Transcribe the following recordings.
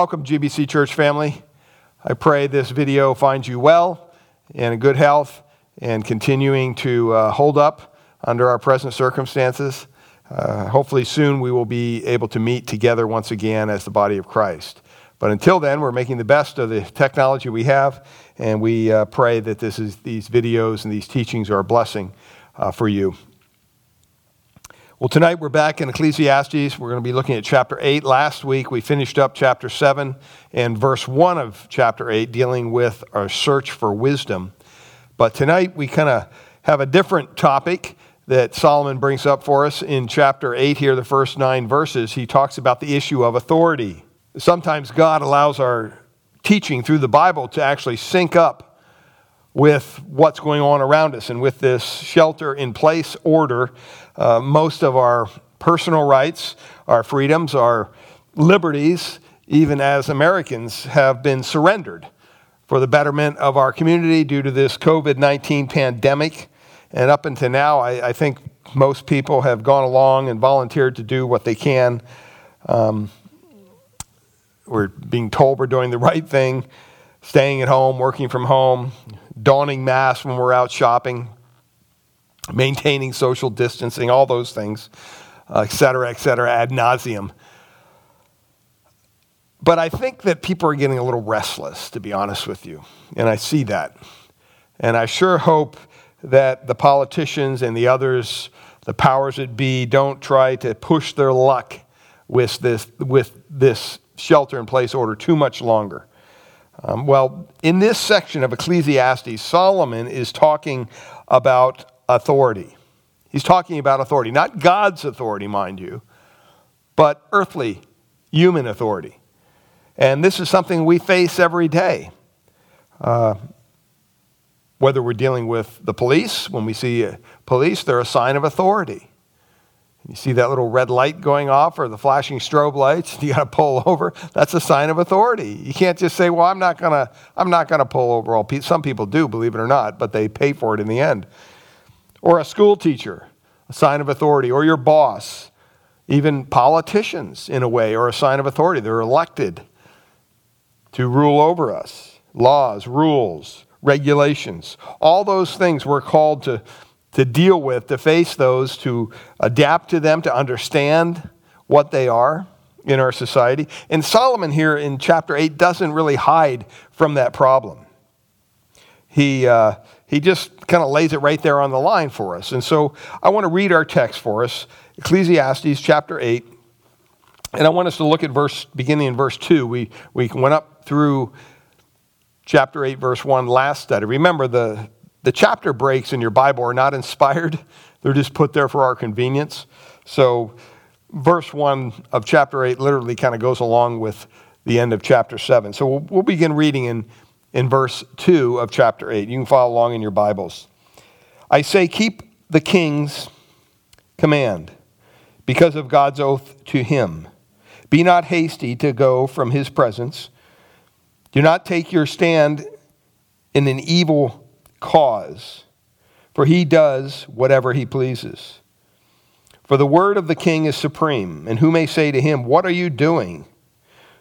welcome, GBC Church family. I pray this video finds you well and in good health and continuing to uh, hold up under our present circumstances. Uh, hopefully, soon we will be able to meet together once again as the body of Christ. But until then, we're making the best of the technology we have, and we uh, pray that this is, these videos and these teachings are a blessing uh, for you. Well, tonight we're back in Ecclesiastes. We're going to be looking at chapter 8. Last week we finished up chapter 7 and verse 1 of chapter 8, dealing with our search for wisdom. But tonight we kind of have a different topic that Solomon brings up for us in chapter 8 here, the first nine verses. He talks about the issue of authority. Sometimes God allows our teaching through the Bible to actually sync up with what's going on around us. And with this shelter in place order, uh, most of our personal rights, our freedoms, our liberties, even as Americans, have been surrendered for the betterment of our community due to this COVID 19 pandemic. And up until now, I, I, think most people have gone along and volunteered to do what they can. Um, we're being told we're doing the right thing, staying at home, working from home, donning masks when we're out shopping, maintaining social distancing, all those things, uh, et cetera, et cetera, ad nauseum. But I think that people are getting a little restless, to be honest with you. And I see that. And I sure hope that the politicians and the others, the powers that be, don't try to push their luck with this, with this shelter in place order too much longer. Um, well, in this section of Ecclesiastes, Solomon is talking about authority. He's talking about authority, not God's authority, mind you, but earthly, human authority. And this is something we face every day. Uh, whether we're dealing with the police, when we see police, they're a sign of authority. You see that little red light going off or the flashing strobe lights, you got to pull over. That's a sign of authority. You can't just say, "Well, I'm not going to I'm not going to pull over all people." Some people do, believe it or not, but they pay for it in the end. Or a school teacher, a sign of authority, or your boss, even politicians in a way are a sign of authority. They're elected to rule over us. Laws, rules, regulations, all those things we're called to, to deal with, to face those, to adapt to them, to understand what they are in our society. And Solomon here in chapter 8 doesn't really hide from that problem. He, uh, he just kind of lays it right there on the line for us. And so I want to read our text for us Ecclesiastes chapter 8. And I want us to look at verse, beginning in verse 2. We, we went up through chapter 8, verse 1 last study. Remember, the, the chapter breaks in your Bible are not inspired, they're just put there for our convenience. So, verse 1 of chapter 8 literally kind of goes along with the end of chapter 7. So, we'll, we'll begin reading in, in verse 2 of chapter 8. You can follow along in your Bibles. I say, keep the king's command because of God's oath to him. Be not hasty to go from his presence. Do not take your stand in an evil cause, for he does whatever he pleases. For the word of the king is supreme, and who may say to him, What are you doing?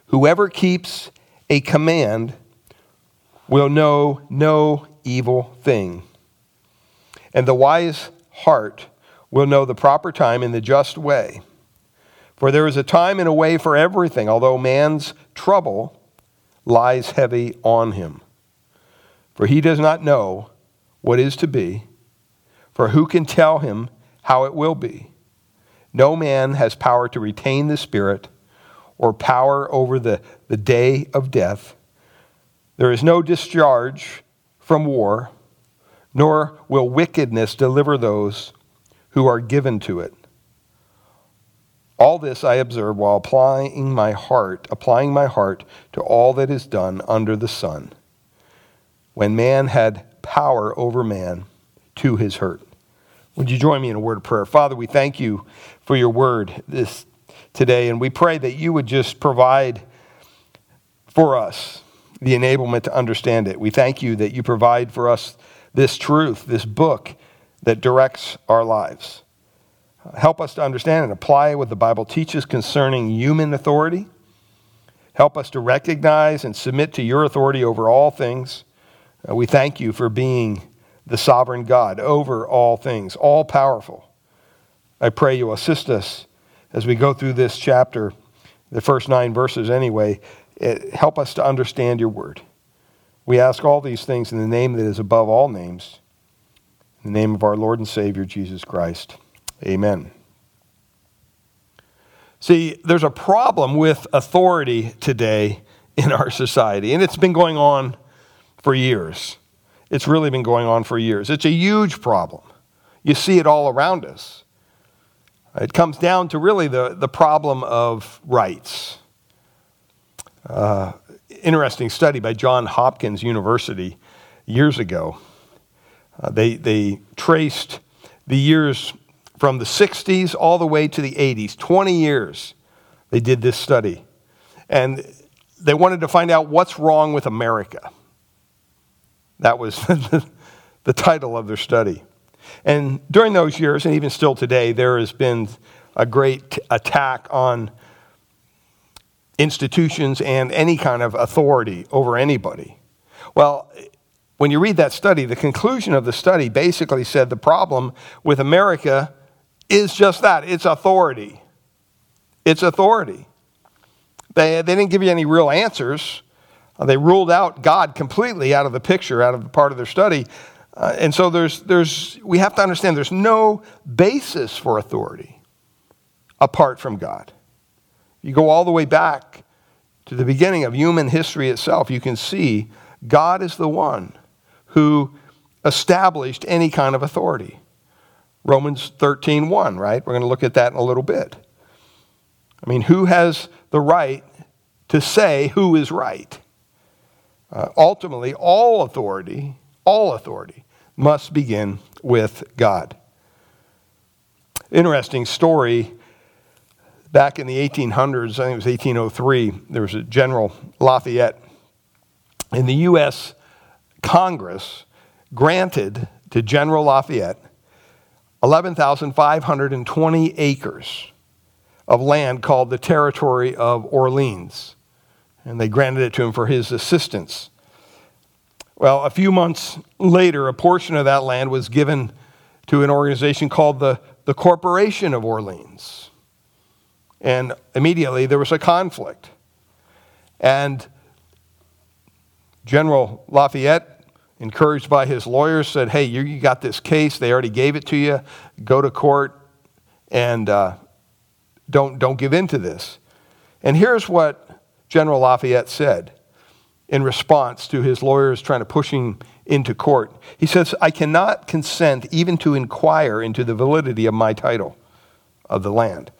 Whoever keeps a command will know no evil thing. And the wise heart will know the proper time and the just way. For there is a time and a way for everything, although man's trouble lies heavy on him. For he does not know what is to be, for who can tell him how it will be? No man has power to retain the Spirit or power over the, the day of death. There is no discharge from war, nor will wickedness deliver those who are given to it. All this I observe while applying my heart, applying my heart to all that is done under the sun. When man had power over man to his hurt. Would you join me in a word of prayer? Father, we thank you for your word this today, and we pray that you would just provide for us the enablement to understand it. We thank you that you provide for us this truth, this book that directs our lives. Help us to understand and apply what the Bible teaches concerning human authority. Help us to recognize and submit to your authority over all things. Uh, we thank you for being the sovereign God over all things, all powerful. I pray you assist us as we go through this chapter, the first nine verses anyway. It, help us to understand your word. We ask all these things in the name that is above all names, in the name of our Lord and Savior, Jesus Christ. Amen. See, there's a problem with authority today in our society, and it's been going on for years. It's really been going on for years. It's a huge problem. You see it all around us. It comes down to really the, the problem of rights. Uh, interesting study by John Hopkins University years ago. Uh, they, they traced the years from the 60s all the way to the 80s, 20 years they did this study. And they wanted to find out what's wrong with America. That was the title of their study. And during those years, and even still today, there has been a great attack on institutions and any kind of authority over anybody. Well, when you read that study, the conclusion of the study basically said the problem with America is just that it's authority. It's authority. They, they didn't give you any real answers. Uh, they ruled out God completely out of the picture, out of the part of their study. Uh, and so there's, there's, we have to understand there's no basis for authority apart from God. You go all the way back to the beginning of human history itself, you can see God is the one who established any kind of authority. Romans 13:1, right? We're going to look at that in a little bit. I mean, who has the right to say who is right? Uh, ultimately, all authority, all authority must begin with God. Interesting story. Back in the 1800s, I think it was 1803, there was a General Lafayette. In the U.S. Congress granted to General Lafayette 11,520 acres of land called the Territory of Orleans. And they granted it to him for his assistance. Well, a few months later, a portion of that land was given to an organization called the, the Corporation of Orleans. And immediately there was a conflict. And General Lafayette encouraged by his lawyers, said, Hey, you, got this case. They already gave it to you. Go to court and uh, don't, don't give in to this. And here's what General Lafayette said in response to his lawyers trying to push him into court. He says, I cannot consent even to inquire into the validity of my title of the land.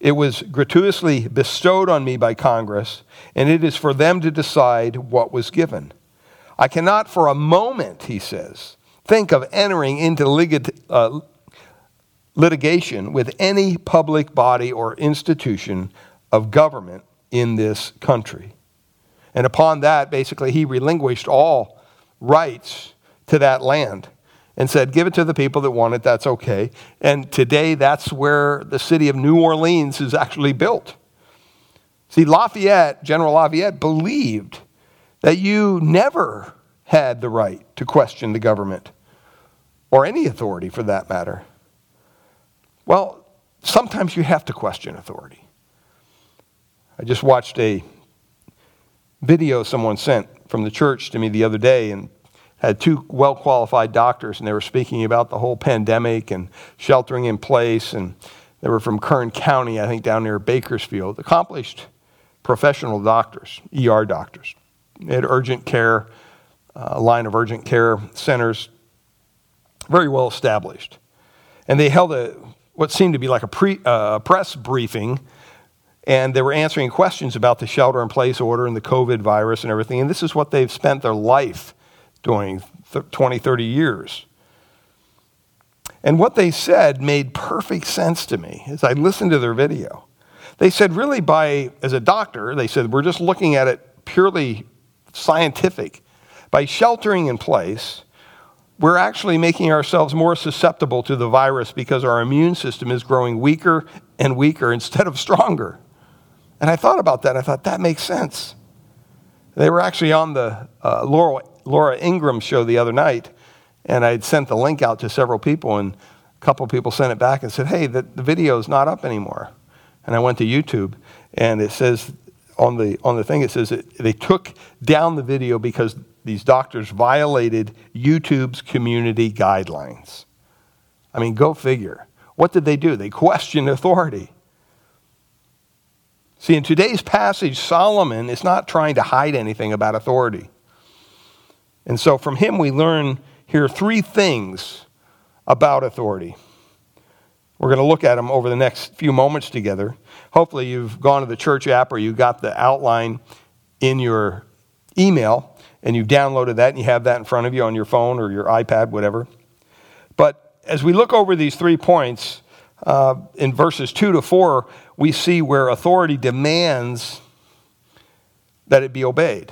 It was gratuitously bestowed on me by Congress, and it is for them to decide what was given. I cannot for a moment, he says, think of entering into uh, litigation with any public body or institution of government in this country. And upon that, basically, he relinquished all rights to that land and said, Give it to the people that want it, that's okay. And today, that's where the city of New Orleans is actually built. See, Lafayette, General Lafayette, believed that you never had the right to question the government or any authority for that matter. Well, sometimes you have to question authority. I just watched a video someone sent from the church to me the other day and had two well qualified doctors, and they were speaking about the whole pandemic and sheltering in place. And they were from Kern County, I think down near Bakersfield, accomplished professional doctors, ER doctors. They had urgent care, a uh, line of urgent care centers, very well established. And they held a, what seemed to be like a pre, uh, press briefing, and they were answering questions about the shelter in place order and the COVID virus and everything. And this is what they've spent their life doing 20, 30 years. And what they said made perfect sense to me as I listened to their video. They said, really, by, as a doctor, they said, we're just looking at it purely scientific. By sheltering in place, we're actually making ourselves more susceptible to the virus because our immune system is growing weaker and weaker instead of stronger. And I thought about that. I thought that makes sense. They were actually on the uh, Laura, Laura Ingraham show the other night, and I'd sent the link out to several people, and a couple people sent it back and said, Hey, the, the video is not up anymore. And I went to YouTube, and it says on the, on the thing, it says they took down the video because these doctors violated YouTube's community guidelines. I mean, go figure. What did they do? They questioned authority. See, in today's passage, Solomon is not trying to hide anything about authority. And so from him, we learn here three things about authority. We're going to look at them over the next few moments together. Hopefully, you've gone to the church app or you got the outline in your email and you've downloaded that and you have that in front of you on your phone or your iPad, whatever. But as we look over these three points, uh, in verses 2 to 4, we see where authority demands that it be obeyed.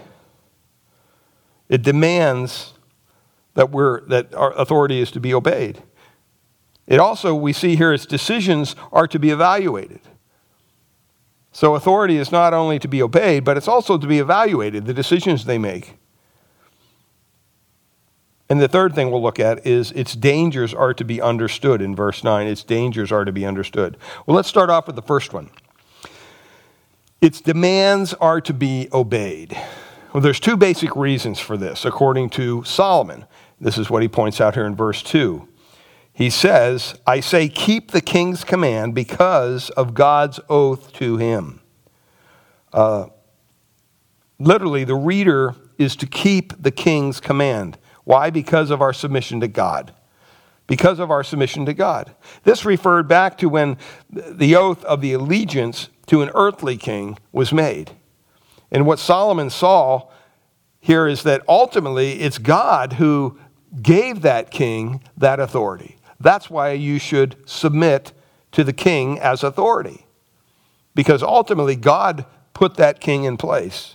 It demands that, we're, that our authority is to be obeyed. It also, we see here, its decisions are to be evaluated. So authority is not only to be obeyed, but it's also to be evaluated, the decisions they make. And the third thing we'll look at is its dangers are to be understood in verse 9. Its dangers are to be understood. Well, let's start off with the first one. Its demands are to be obeyed. Well, there's two basic reasons for this, according to Solomon. This is what he points out here in verse 2. He says, I say, keep the king's command because of God's oath to him. Uh, literally, the reader is to keep the king's command. Why? Because of our submission to God. Because of our submission to God. This referred back to when the oath of the allegiance to an earthly king was made. And what Solomon saw here is that ultimately it's God who gave that king that authority. That's why you should submit to the king as authority. Because ultimately God put that king in place.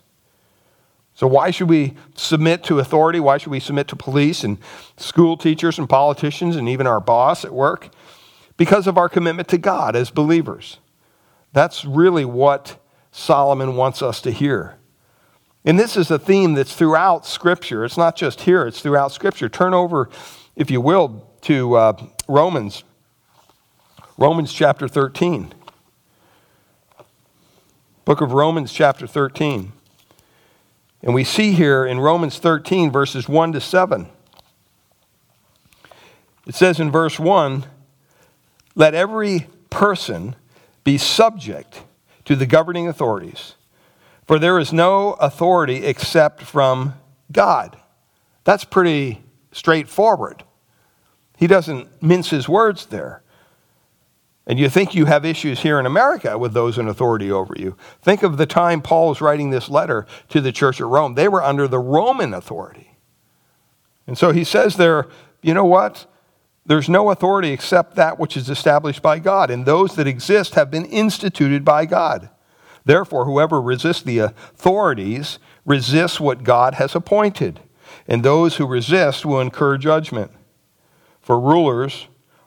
So, why should we submit to authority? Why should we submit to police and school teachers and politicians and even our boss at work? Because of our commitment to God as believers. That's really what Solomon wants us to hear. And this is a theme that's throughout Scripture. It's not just here, it's throughout Scripture. Turn over, if you will, to uh, Romans. Romans chapter 13. Book of Romans chapter 13. And we see here in Romans 13, verses 1 to 7. It says in verse 1 Let every person be subject to the governing authorities, for there is no authority except from God. That's pretty straightforward. He doesn't mince his words there. And you think you have issues here in America with those in authority over you. Think of the time Paul was writing this letter to the church at Rome. They were under the Roman authority. And so he says there, you know what? There's no authority except that which is established by God, and those that exist have been instituted by God. Therefore, whoever resists the authorities resists what God has appointed, and those who resist will incur judgment. For rulers,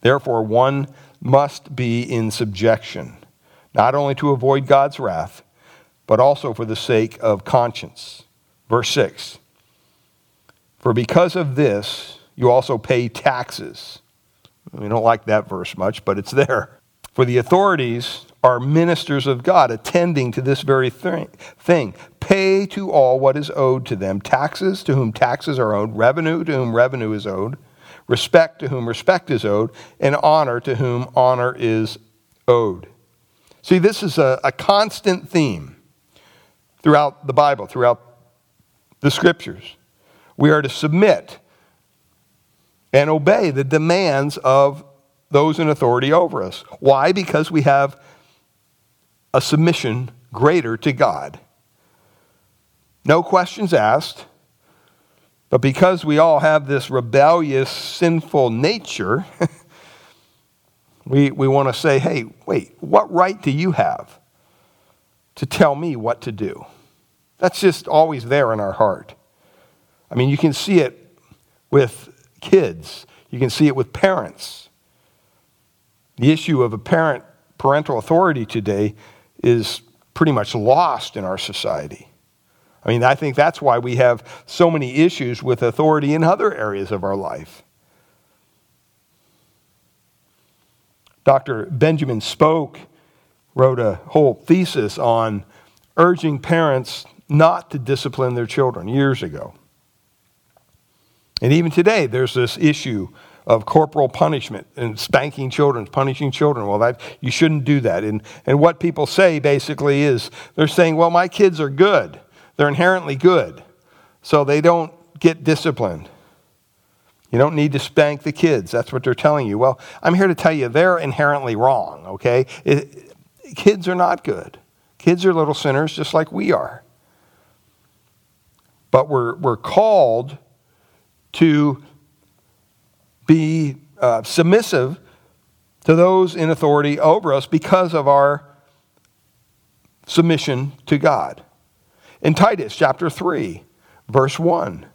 Therefore, one must be in subjection, not only to avoid God's wrath, but also for the sake of conscience. Verse 6 For because of this, you also pay taxes. We don't like that verse much, but it's there. For the authorities are ministers of God, attending to this very thing. Pay to all what is owed to them taxes to whom taxes are owed, revenue to whom revenue is owed, respect to whom respect is owed, and honor to whom honor is owed. See, this is a, a constant theme throughout the Bible, throughout the scriptures. We are to submit and obey the demands of those in authority over us. Why? Because we have a submission greater to God. No questions asked, but because we all have this rebellious, sinful nature, we, we want to say, hey, wait, what right do you have to tell me what to do? That's just always there in our heart. I mean, you can see it with kids, you can see it with parents. The issue of a parent parental authority today is pretty much lost in our society. I mean, I think that's why we have so many issues with authority in other areas of our life. Dr. Benjamin Spock wrote a whole thesis on urging parents not to discipline their children years ago. And even today, there's this issue of corporal punishment and spanking children, punishing children. Well, that you shouldn't do that. And, and what people say basically is they're saying, well, my kids are good. They're inherently good. So they don't get disciplined. You don't need to spank the kids. That's what they're telling you. Well, I'm here to tell you they're inherently wrong, okay? It, kids are not good. Kids are little sinners just like we are. But we're, we're called to be uh, submissive to those in authority over us because of our submission to God. In Titus chapter 3, verse 1,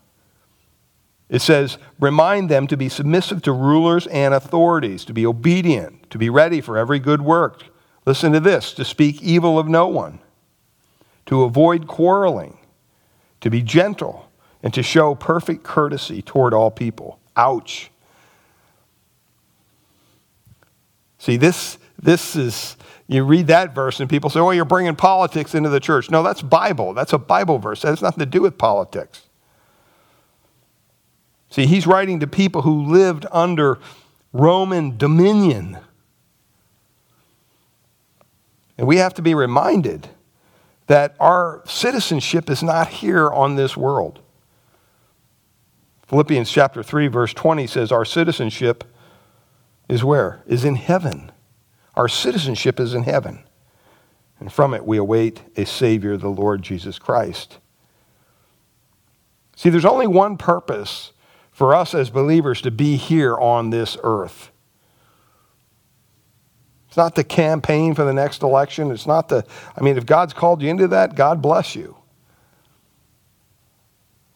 it says, Remind them to be submissive to rulers and authorities, to be obedient, to be ready for every good work. Listen to this to speak evil of no one, to avoid quarreling, to be gentle, and to show perfect courtesy toward all people. Ouch. See, this, this is, you read that verse and people say, oh, you're bringing politics into the church. No, that's Bible. That's a Bible verse. That has nothing to do with politics. See, he's writing to people who lived under Roman dominion. And we have to be reminded that our citizenship is not here on this world. Philippians chapter 3 verse 20 says our citizenship is where? Is in heaven. Our citizenship is in heaven. And from it we await a Savior, the Lord Jesus Christ. See, there's only one purpose for us as believers to be here on this earth. It's not the campaign for the next election. It's not the, I mean, if God's called you into that, God bless you.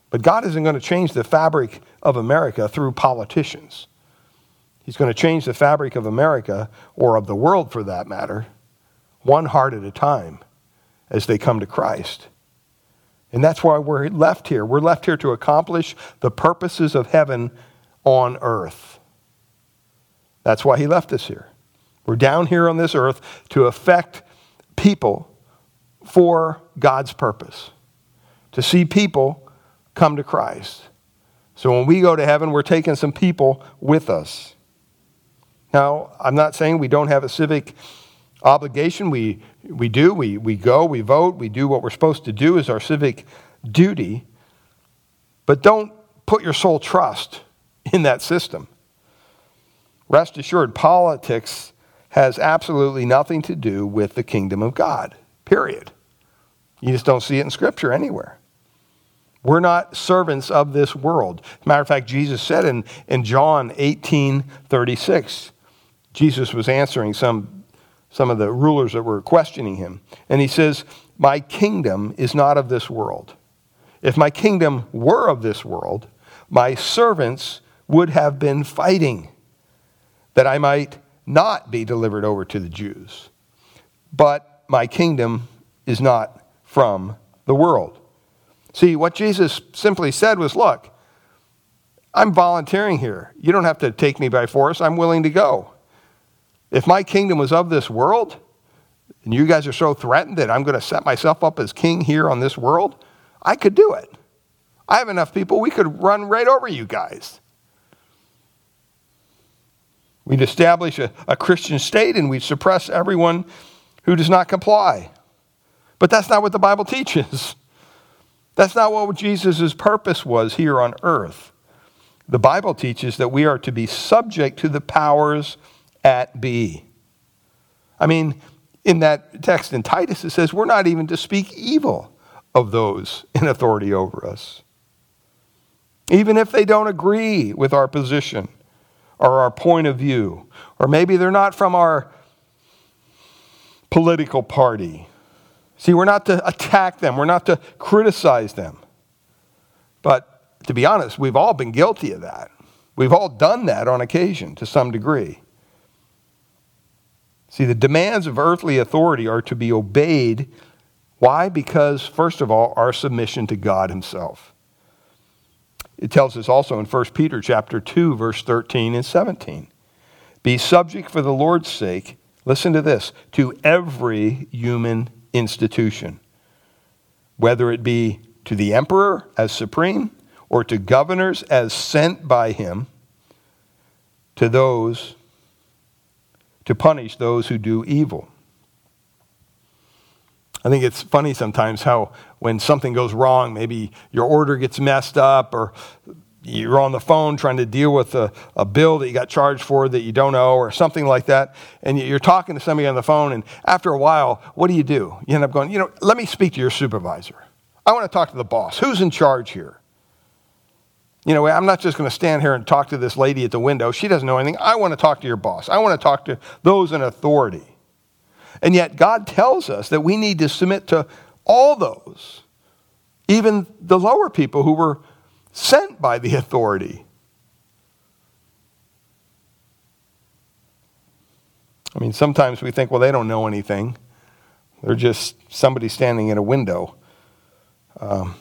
But God isn't going to change the fabric of America through politicians. He's going to change the fabric of America, or of the world for that matter, one heart at a time as they come to Christ. And that's why we're left here. We're left here to accomplish the purposes of heaven on earth. That's why he left us here. We're down here on this earth to affect people for God's purpose, to see people come to Christ. So when we go to heaven, we're taking some people with us. Now, I'm not saying we don't have a civic obligation. We, we do. We, we go, we vote, we do what we're supposed to do as our civic duty. But don't put your sole trust in that system. Rest assured, politics has absolutely nothing to do with the kingdom of God, period. You just don't see it in Scripture anywhere. We're not servants of this world. As a matter of fact, Jesus said in, in John 18 36, Jesus was answering some, some of the rulers that were questioning him. And he says, My kingdom is not of this world. If my kingdom were of this world, my servants would have been fighting that I might not be delivered over to the Jews. But my kingdom is not from the world. See, what Jesus simply said was look, I'm volunteering here. You don't have to take me by force. I'm willing to go. If my kingdom was of this world, and you guys are so threatened that I'm going to set myself up as king here on this world, I could do it. I have enough people, we could run right over you guys. We'd establish a, a Christian state and we'd suppress everyone who does not comply. But that's not what the Bible teaches. That's not what Jesus' purpose was here on earth. The Bible teaches that we are to be subject to the powers at be. I mean, in that text in Titus, it says we're not even to speak evil of those in authority over us. Even if they don't agree with our position or our point of view, or maybe they're not from our political party. See, we're not to attack them, we're not to criticize them. But to be honest, we've all been guilty of that. We've all done that on occasion to some degree. See, the demands of earthly authority are to be obeyed. Why? Because, first of all, our submission to God Himself. It tells us also in 1 Peter chapter 2, verse 13 and 17. Be subject for the Lord's sake, listen to this, to every human institution, whether it be to the emperor as supreme or to governors as sent by him, to those to punish those who do evil. I think it's funny sometimes how when something goes wrong, maybe your order gets messed up or you're on the phone trying to deal with a, a, bill that you got charged for that you don't owe or something like that, and you're talking to somebody on the phone, and after a while, what do you do? You end up going, you know, let me speak to your supervisor. I want to talk to the boss. Who's in charge here? You know, I'm not just going to stand here and talk to this lady at the window. She doesn't know anything. I want to talk to your boss. I want to talk to those in authority. And yet, God tells us that we need to submit to all those, even the lower people who were sent by the authority. I mean, sometimes we think, well, they don't know anything. They're just somebody standing in a window. Um,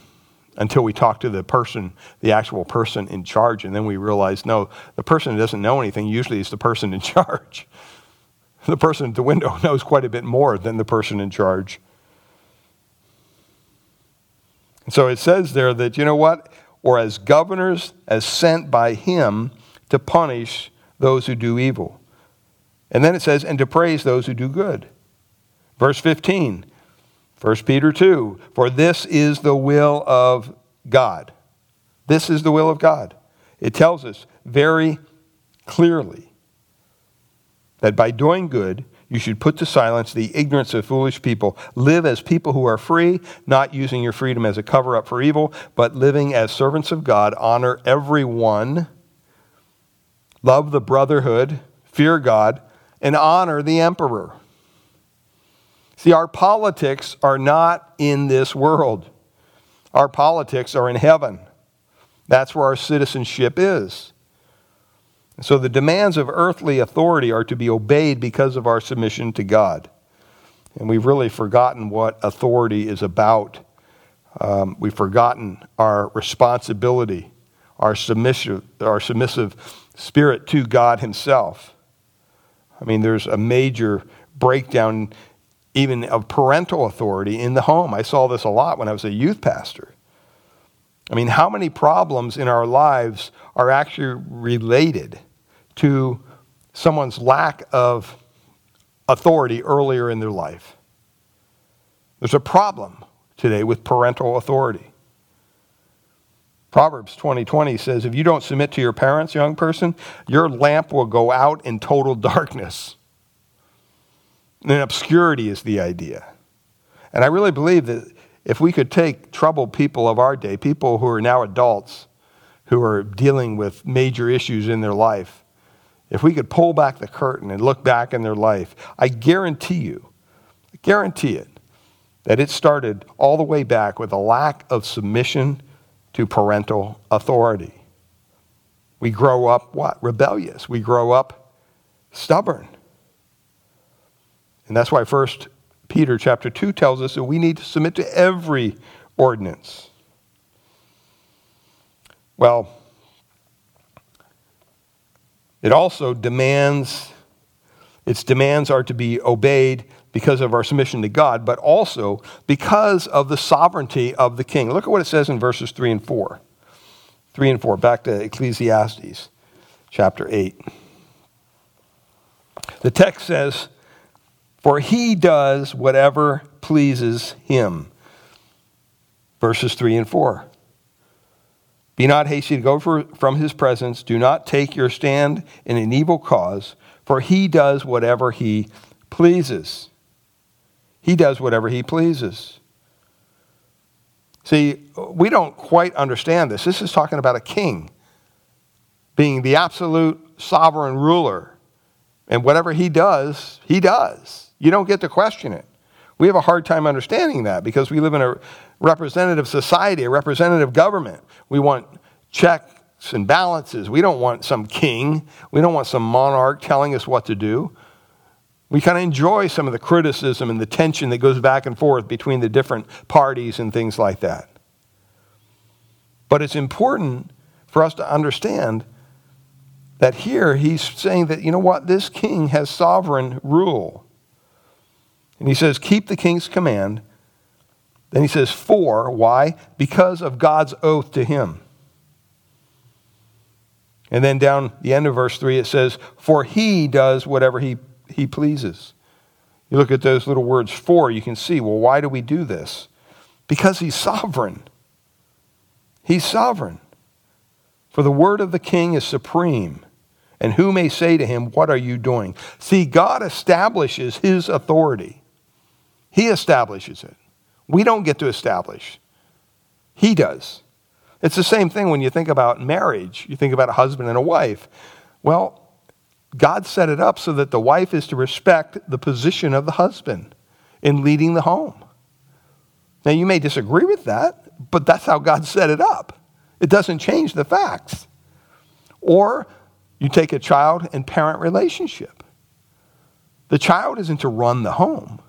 until we talk to the person, the actual person in charge, and then we realize no, the person who doesn't know anything usually is the person in charge. The person at the window knows quite a bit more than the person in charge. And so it says there that, you know what? Or as governors, as sent by him to punish those who do evil. And then it says, and to praise those who do good. Verse 15 1 Peter 2 For this is the will of God. This is the will of God. It tells us very clearly that by doing good, you should put to silence the ignorance of foolish people. Live as people who are free, not using your freedom as a cover up for evil, but living as servants of God. Honor everyone. Love the brotherhood. Fear God. And honor the emperor. See, our politics are not in this world, our politics are in heaven. That's where our citizenship is. So the demands of earthly authority are to be obeyed because of our submission to God. And we've really forgotten what authority is about. Um, we've forgotten our responsibility, our submissive, our submissive spirit to God Himself. I mean, there's a major breakdown even of parental authority in the home. I saw this a lot when I was a youth pastor. I mean, how many problems in our lives are actually related to someone's lack of authority earlier in their life? There's a problem today with parental authority. Proverbs 20:20 20, says if you don't submit to your parents, young person, your lamp will go out in total darkness. And obscurity is the idea. And I really believe that if we could take troubled people of our day, people who are now adults, who are dealing with major issues in their life, if we could pull back the curtain and look back in their life, I guarantee you, I guarantee it, that it started all the way back with a lack of submission to parental authority. We grow up what? Rebellious. We grow up stubborn. And that's why First Peter chapter 2 tells us that we need to submit to every ordinance. Well, It also demands, its demands are to be obeyed because of our submission to God, but also because of the sovereignty of the king. Look at what it says in verses 3 and 4. 3 and 4, back to Ecclesiastes chapter 8. The text says, For he does whatever pleases him. Verses 3 and 4. Be not hasty to go for, from his presence. Do not take your stand in an evil cause, for he does whatever he pleases. He does whatever he pleases. See, we don't quite understand this. This is talking about a king being the absolute sovereign ruler. And whatever he does, he does. You don't get to question it. We have a hard time understanding that because we live in a representative society, a representative government. We want checks and balances. We don't want some king. We don't want some monarch telling us what to do. We kind of enjoy some of the criticism and the tension that goes back and forth between the different parties and things like that. But it's important for us to understand that here he's saying that, you know what, this king has sovereign rule. And he says, keep the king's command. Then he says, for. Why? Because of God's oath to him. And then down the end of verse 3, it says, for he does whatever he, he pleases. You look at those little words, for, you can see, well, why do we do this? Because he's sovereign. He's sovereign. For the word of the king is supreme. And who may say to him, What are you doing? See, God establishes his authority. He establishes it. We don't get to establish, He does. It's the same thing when you think about marriage. You think about a husband and a wife. Well, God set it up so that the wife is to respect the position of the husband in leading the home. Now, you may disagree with that, but that's how God set it up. It doesn't change the facts. Or you take a child and parent relationship. The child isn't to run the home.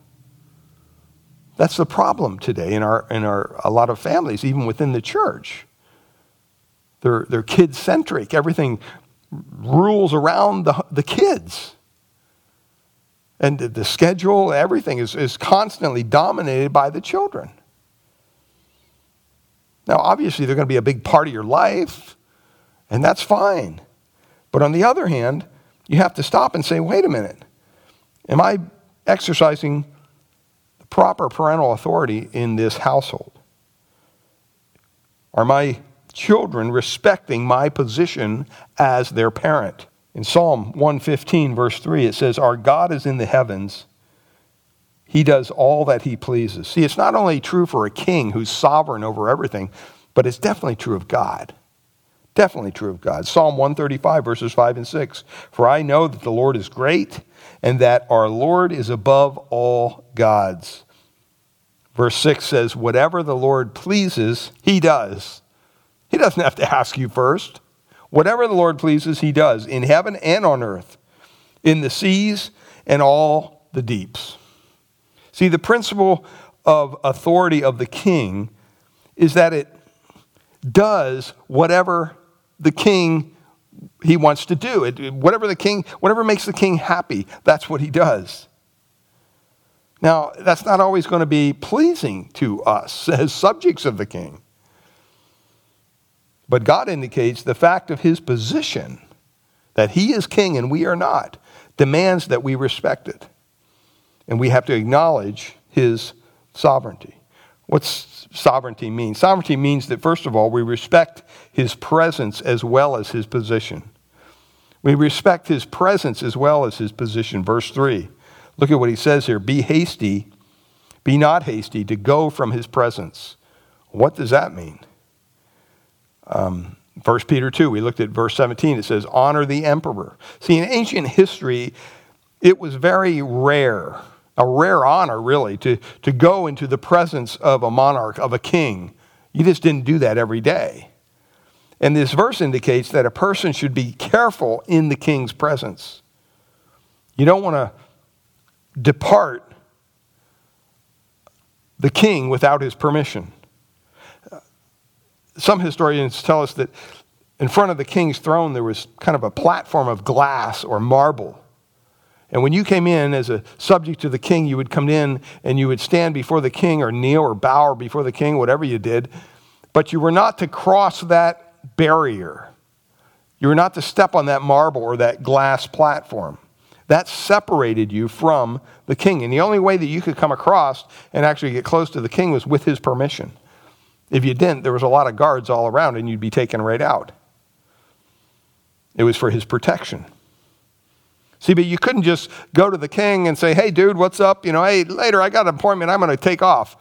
That's the problem today in our in our a lot of families, even within the church. They're they're kid centric. Everything rules around the, the kids. And the schedule, everything is, is constantly dominated by the children. Now, obviously, they're going to be a big part of your life, and that's fine. But on the other hand, you have to stop and say, wait a minute, am I exercising proper parental authority in this household? Are my children respecting my position as their parent? In Psalm 115, verse 3, it says, Our God is in the heavens. He does all that he pleases. See, it's not only true for a king who's sovereign over everything, but it's definitely true of God. Definitely true of God. Psalm 135, verses 5 and 6. For I know that the Lord is great and that our Lord is above all gods. Verse 6 says, Whatever the Lord pleases, he does. He doesn't have to ask you first. Whatever the Lord pleases, he does, in heaven and on earth, in the seas and all the deeps. See, the principle of authority of the king is that it does whatever the king he wants to do. It, whatever the king, whatever makes the king happy, that's what he does. Now, that's not always going to be pleasing to us as subjects of the king. But God indicates the fact of his position, that he is king and we are not, demands that we respect it. And we have to acknowledge his sovereignty. What's sovereignty means. Sovereignty means that, first of all, we respect his presence as well as his position. We respect his presence as well as his position. Verse 3. Look at what he says here Be hasty, be not hasty to go from his presence. What does that mean? Um, 1 Peter 2, we looked at verse 17. It says, Honor the emperor. See, in ancient history, it was very rare a rare honor, really, to, to go into the presence of a monarch, of a king. You just didn't do that every day. And this verse indicates that a person should be careful in the king's presence. You don't want to depart the king without his permission. Some historians tell us that in front of the king's throne, there was kind of a platform of glass or marble. And when you came in as a subject to the king, you would come in and you would stand before the king or kneel or bow or before the king, whatever you did. But you were not to cross that barrier. You were not to step on that marble or that glass platform. That separated you from the king. And the only way that you could come across and actually get close to the king was with his permission. If you didn't, there was a lot of guards all around and you'd be taken right out. It was for his protection. See, but you couldn't just go to the king and say, hey, dude, what's up? You know, hey, later, I got an appointment. I'm going to take off.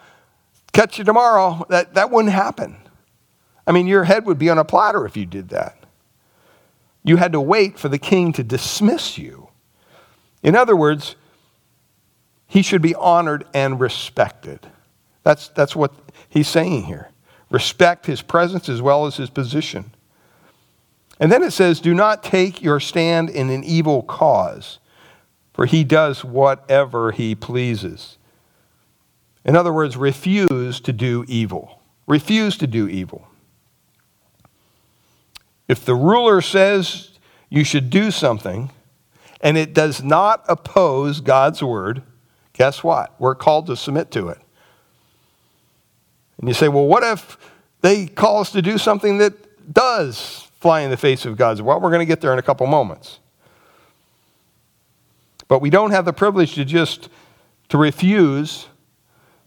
Catch you tomorrow. That, that wouldn't happen. I mean, your head would be on a platter if you did that. You had to wait for the king to dismiss you. In other words, he should be honored and respected. That's, that's what he's saying here. Respect his presence as well as his position. And then it says, Do not take your stand in an evil cause, for he does whatever he pleases. In other words, refuse to do evil. Refuse to do evil. If the ruler says you should do something and it does not oppose God's word, guess what? We're called to submit to it. And you say, well, what if they call us to do something that does fly in the face of God's Well, we're going to get there in a couple moments. But we don't have the privilege to just to refuse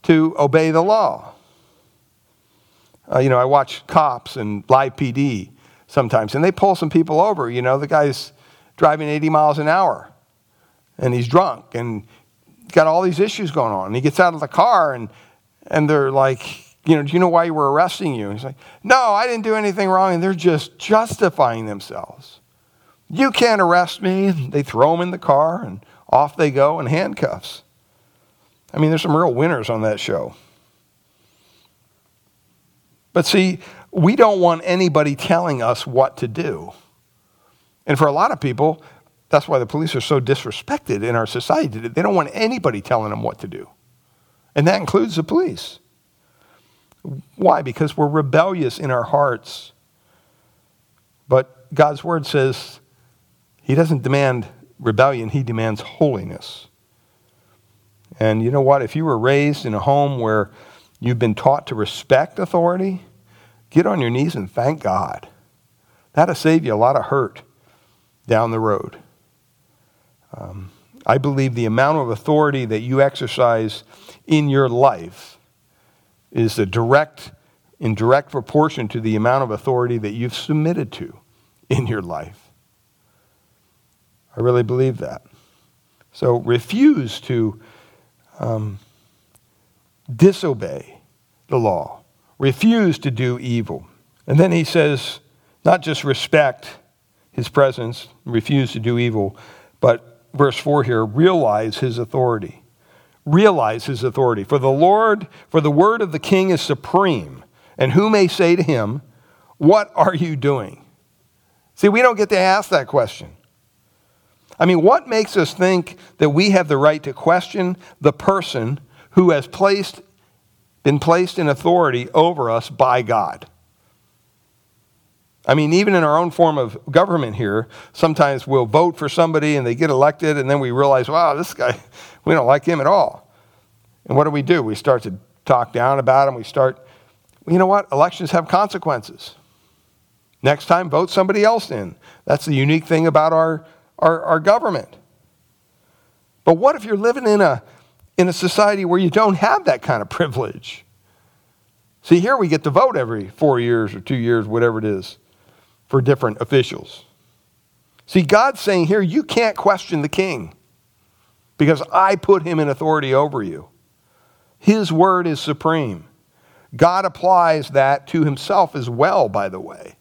to obey the law. Uh, you know, I watch cops and live PD sometimes, and they pull some people over. You know, the guy's driving 80 miles an hour, and he's drunk, and got all these issues going on. And he gets out of the car, and and they're like, you know, do you know why we're arresting you? And he's like, no, I didn't do anything wrong. And they're just justifying themselves. You can't arrest me. And they throw him in the car and off they go in handcuffs. I mean, there's some real winners on that show. But see, we don't want anybody telling us what to do. And for a lot of people, that's why the police are so disrespected in our society. They don't want anybody telling them what to do. And that includes the police. Why? Because we're rebellious in our hearts. But God's word says He doesn't demand rebellion, He demands holiness. And you know what? If you were raised in a home where you've been taught to respect authority, get on your knees and thank God. That'll save you a lot of hurt down the road. Um, I believe the amount of authority that you exercise in your life is a direct, in direct proportion to the amount of authority that you've submitted to in your life. I really believe that. So refuse to um, disobey the law, refuse to do evil. And then he says, not just respect his presence, refuse to do evil, but verse 4 here, realize his authority realize his authority. For the Lord, for the word of the king is supreme. And who may say to him, What are you doing? See, we don't get to ask that question. I mean, what makes us think that we have the right to question the person who has placed, been placed in authority over us by God? I mean, even in our own form of government here, sometimes we'll vote for somebody and they get elected, and then we realize, wow, this guy, we don't like him at all. And what do we do? We start to talk down about him. We start, you know what? Elections have consequences. Next time, vote somebody else in. That's the unique thing about our, our, our government. But what if you're living in a, in a society where you don't have that kind of privilege? See, here we get to vote every four years or two years, whatever it is for different officials. See, God's saying here, you can't question the king because I put him in authority over you. His word is supreme. God applies that to himself as well, by the way.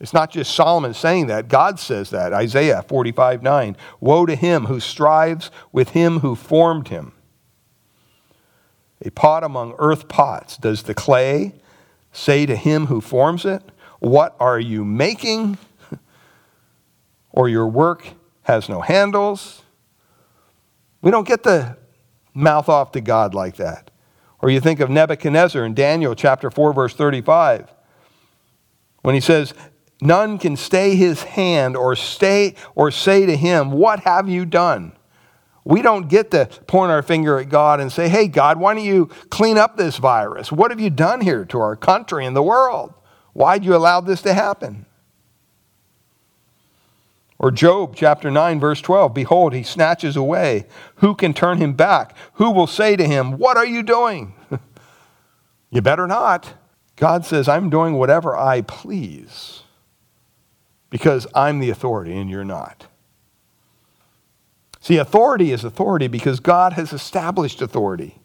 It's not just Solomon saying that. God says that. Isaiah 45 9. Woe to him who strives with him who formed him. A pot among earth pots. Does the clay say to him who forms it, what are you making? or your work has no handles. We don't get the mouth off to God like that. Or you think of Nebuchadnezzar in Daniel chapter 4, verse 35, when he says, none can stay his hand or stay or say to him, What have you done? We don't get to point our finger at God and say, Hey, God, why don't you clean up this virus? What have you done here to our country and the world? Why'd you allow this to happen? Or Job chapter 9, verse 12 Behold, he snatches away. Who can turn him back? Who will say to him, What are you doing? you better not. God says, I'm doing whatever I please because I'm the authority and you're not. See, authority is authority because God has established authority.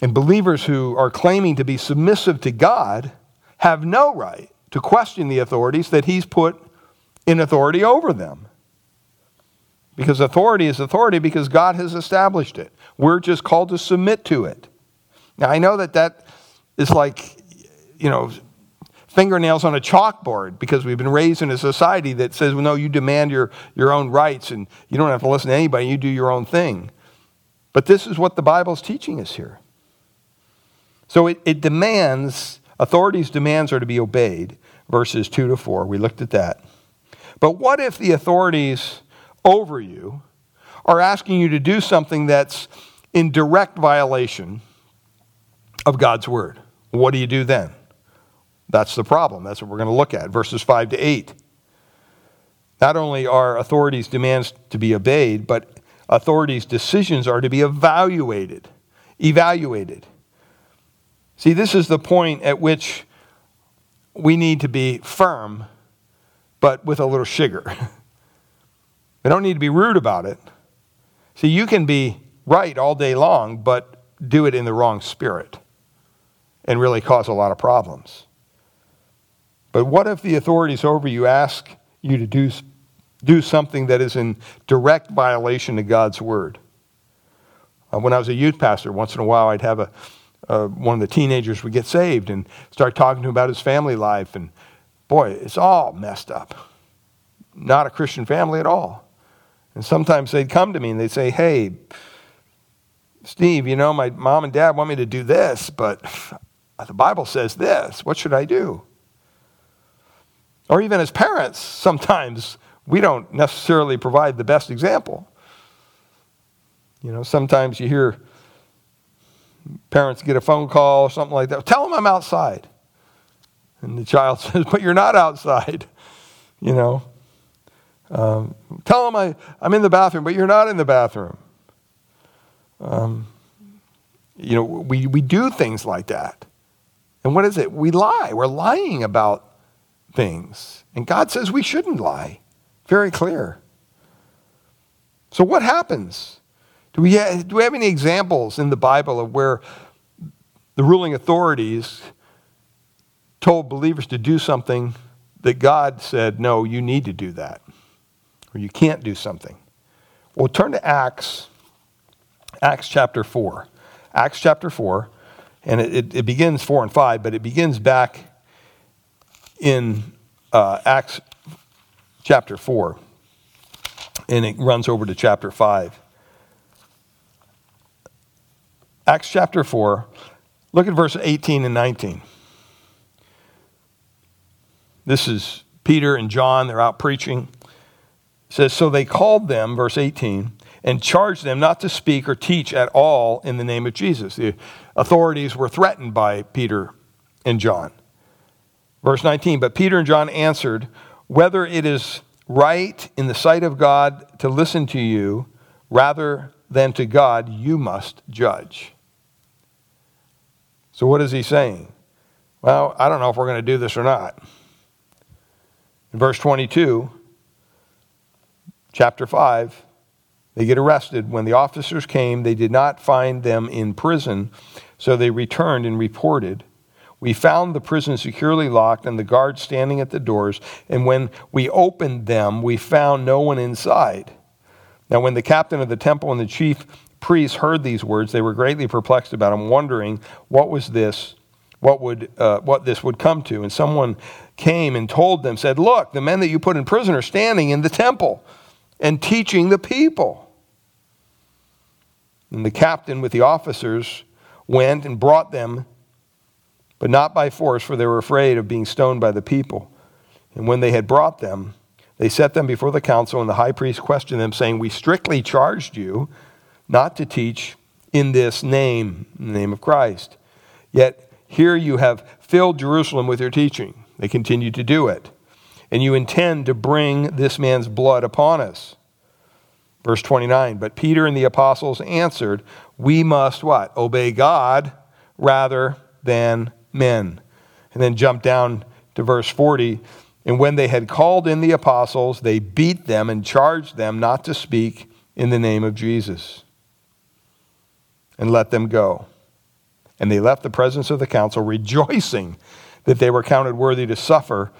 And believers who are claiming to be submissive to God have no right to question the authorities that He's put in authority over them. Because authority is authority because God has established it. We're just called to submit to it. Now, I know that that is like, you know, fingernails on a chalkboard because we've been raised in a society that says, well, no, you demand your, your own rights and you don't have to listen to anybody, you do your own thing. But this is what the Bible's teaching us here. So it, it demands, authorities' demands are to be obeyed, verses 2 to 4. We looked at that. But what if the authorities over you are asking you to do something that's in direct violation of God's word? What do you do then? That's the problem. That's what we're going to look at, verses 5 to 8. Not only are authorities' demands to be obeyed, but authorities' decisions are to be evaluated. Evaluated. See, this is the point at which we need to be firm, but with a little sugar. we don't need to be rude about it. See, you can be right all day long, but do it in the wrong spirit and really cause a lot of problems. But what if the authorities over you ask you to do, do something that is in direct violation of God's word? Uh, when I was a youth pastor, once in a while I'd have a, uh, one of the teenagers would get saved and start talking to him about his family life. And boy, it's all messed up. Not a Christian family at all. And sometimes they'd come to me and they'd say, Hey, Steve, you know, my mom and dad want me to do this, but the Bible says this. What should I do? Or even as parents, sometimes we don't necessarily provide the best example. You know, sometimes you hear parents get a phone call or something like that. Tell them I'm outside. And the child says, But you're not outside. You know, um, tell them I, I'm in the bathroom, but you're not in the bathroom. Um, you know, we, we do things like that. And what is it? We lie. We're lying about things. And God says we shouldn't lie. Very clear. So, what happens? Do we, have, do we have any examples in the Bible of where the ruling authorities told believers to do something that God said, no, you need to do that, or you can't do something? Well, turn to Acts, Acts chapter 4. Acts chapter 4, and it, it, begins 4 and 5, but it begins back in uh, Acts chapter 4, and it runs over to chapter 5. Acts chapter 4, look at verse 18 and 19. This is Peter and John, they're out preaching. It says, So they called them, verse 18, and charged them not to speak or teach at all in the name of Jesus. The authorities were threatened by Peter and John. Verse 19, but Peter and John answered, Whether it is right in the sight of God to listen to you rather than to God, you must judge. So, what is he saying? Well, I don't know if we're going to do this or not. In verse 22, chapter 5, they get arrested. When the officers came, they did not find them in prison, so they returned and reported. We found the prison securely locked and the guards standing at the doors, and when we opened them, we found no one inside. Now, when the captain of the temple and the chief priests heard these words, they were greatly perplexed about them, wondering what was this, what would uh, what this would come to. And someone came and told them, said, "Look, the men that you put in prison are standing in the temple and teaching the people." And the captain with the officers went and brought them but not by force, for they were afraid of being stoned by the people. And when they had brought them, they set them before the council, and the high priest questioned them, saying, We strictly charged you not to teach in this name, in the name of Christ. Yet here you have filled Jerusalem with your teaching. They continue to do it. And you intend to bring this man's blood upon us. Verse 29 But Peter and the apostles answered, We must what? Obey God rather than men. And then jump down to verse 40. And when they had called in the apostles, they beat them and charged them not to speak in the name of Jesus. And let them go. And they left the presence of the council, rejoicing that they were counted worthy to suffer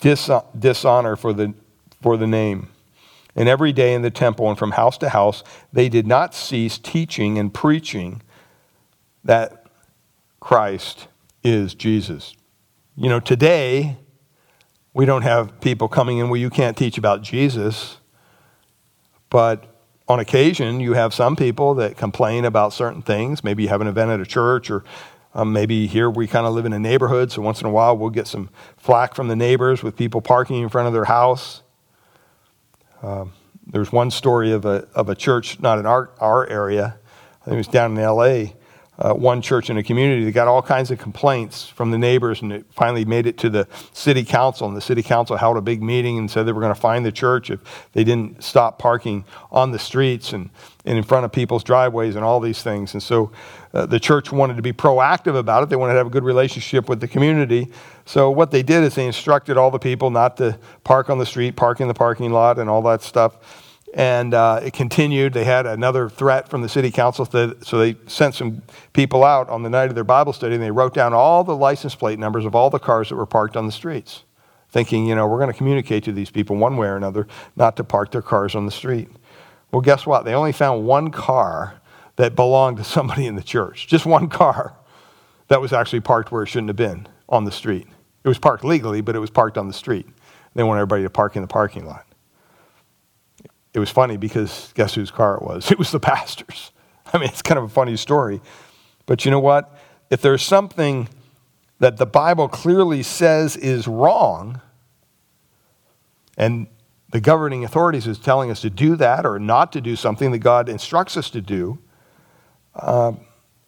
dishonor for the, for the name. And every day in the temple and from house to house, they did not cease teaching and preaching that Christ is Jesus. You know, today, we don't have people coming in where you can't teach about Jesus, but on occasion, you have some people that complain about certain things. Maybe you have an event at a church, or um, maybe here we kind of live in a neighborhood, so once in a while we'll get some flack from the neighbors with people parking in front of their house. Um, there's one story of a, of a church, not in our, our area, I think it was down in LA, uh, one church in a community that got all kinds of complaints from the neighbors, and it finally made it to the city council. And the city council held a big meeting and said they were going to fine the church if they didn't stop parking on the streets and, and in front of people's driveways and all these things. And so uh, the church wanted to be proactive about it. They wanted to have a good relationship with the community. So what they did is they instructed all the people not to park on the street, park in the parking lot, and all that stuff and uh, it continued. They had another threat from the city council, so they sent some people out on the night of their Bible study, and they wrote down all the license plate numbers of all the cars that were parked on the streets, thinking, you know, we're going to communicate to these people one way or another not to park their cars on the street. Well, guess what? They only found one car that belonged to somebody in the church, just one car that was actually parked where it shouldn't have been on the street. It was parked legally, but it was parked on the street. They want everybody to park in the parking lot it was funny because guess whose car it was? It was the pastor's. I mean, it's kind of a funny story. But you know what? If there's something that the Bible clearly says is wrong, and the governing authorities is telling us to do that or not to do something that God instructs us to do, uh,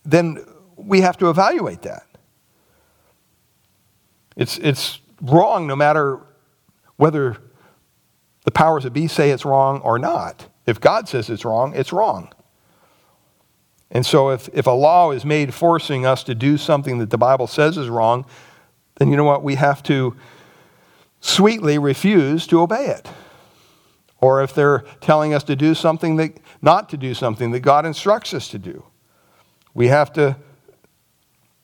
then we have to evaluate that. It's, it's wrong no matter whether the powers that be say it's wrong or not. If God says it's wrong, it's wrong. And so if, if a law is made forcing us to do something that the Bible says is wrong, then you know what? We have to sweetly refuse to obey it. Or if they're telling us to do something that, not to do something that God instructs us to do, we have to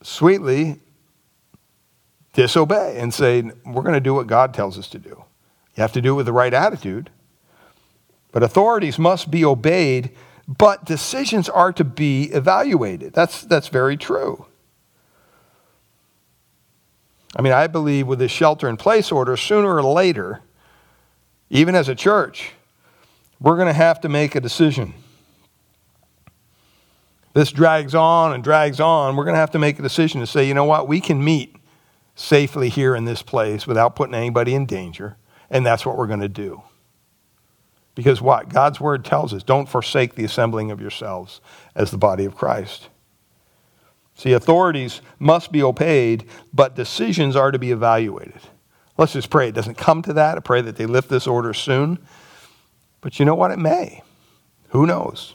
sweetly disobey and say, we're going to do what God tells us to do. You have to do it with the right attitude. But authorities must be obeyed, but decisions are to be evaluated. That's, that's very true. I mean, I believe with this shelter in place order, sooner or later, even as a church, we're going to have to make a decision. This drags on and drags on. We're going to have to make a decision to say, you know what, we can meet safely here in this place without putting anybody in danger. And that's what we're going to do. Because what? God's word tells us don't forsake the assembling of yourselves as the body of Christ. See, authorities must be obeyed, but decisions are to be evaluated. Let's just pray it doesn't come to that. I pray that they lift this order soon. But you know what? It may. Who knows?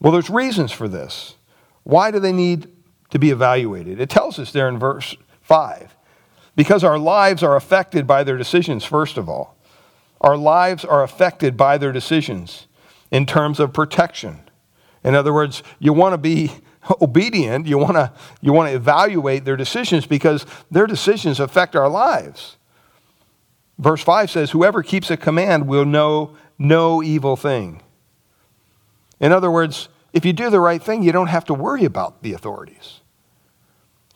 Well, there's reasons for this. Why do they need to be evaluated? It tells us there in verse 5 because our lives are affected by their decisions, first of all. Our lives are affected by their decisions in terms of protection. In other words, you want to be obedient, you want to, you want to evaluate their decisions because their decisions affect our lives. Verse 5 says, Whoever keeps a command will know no evil thing. In other words, if you do the right thing, you don't have to worry about the authorities.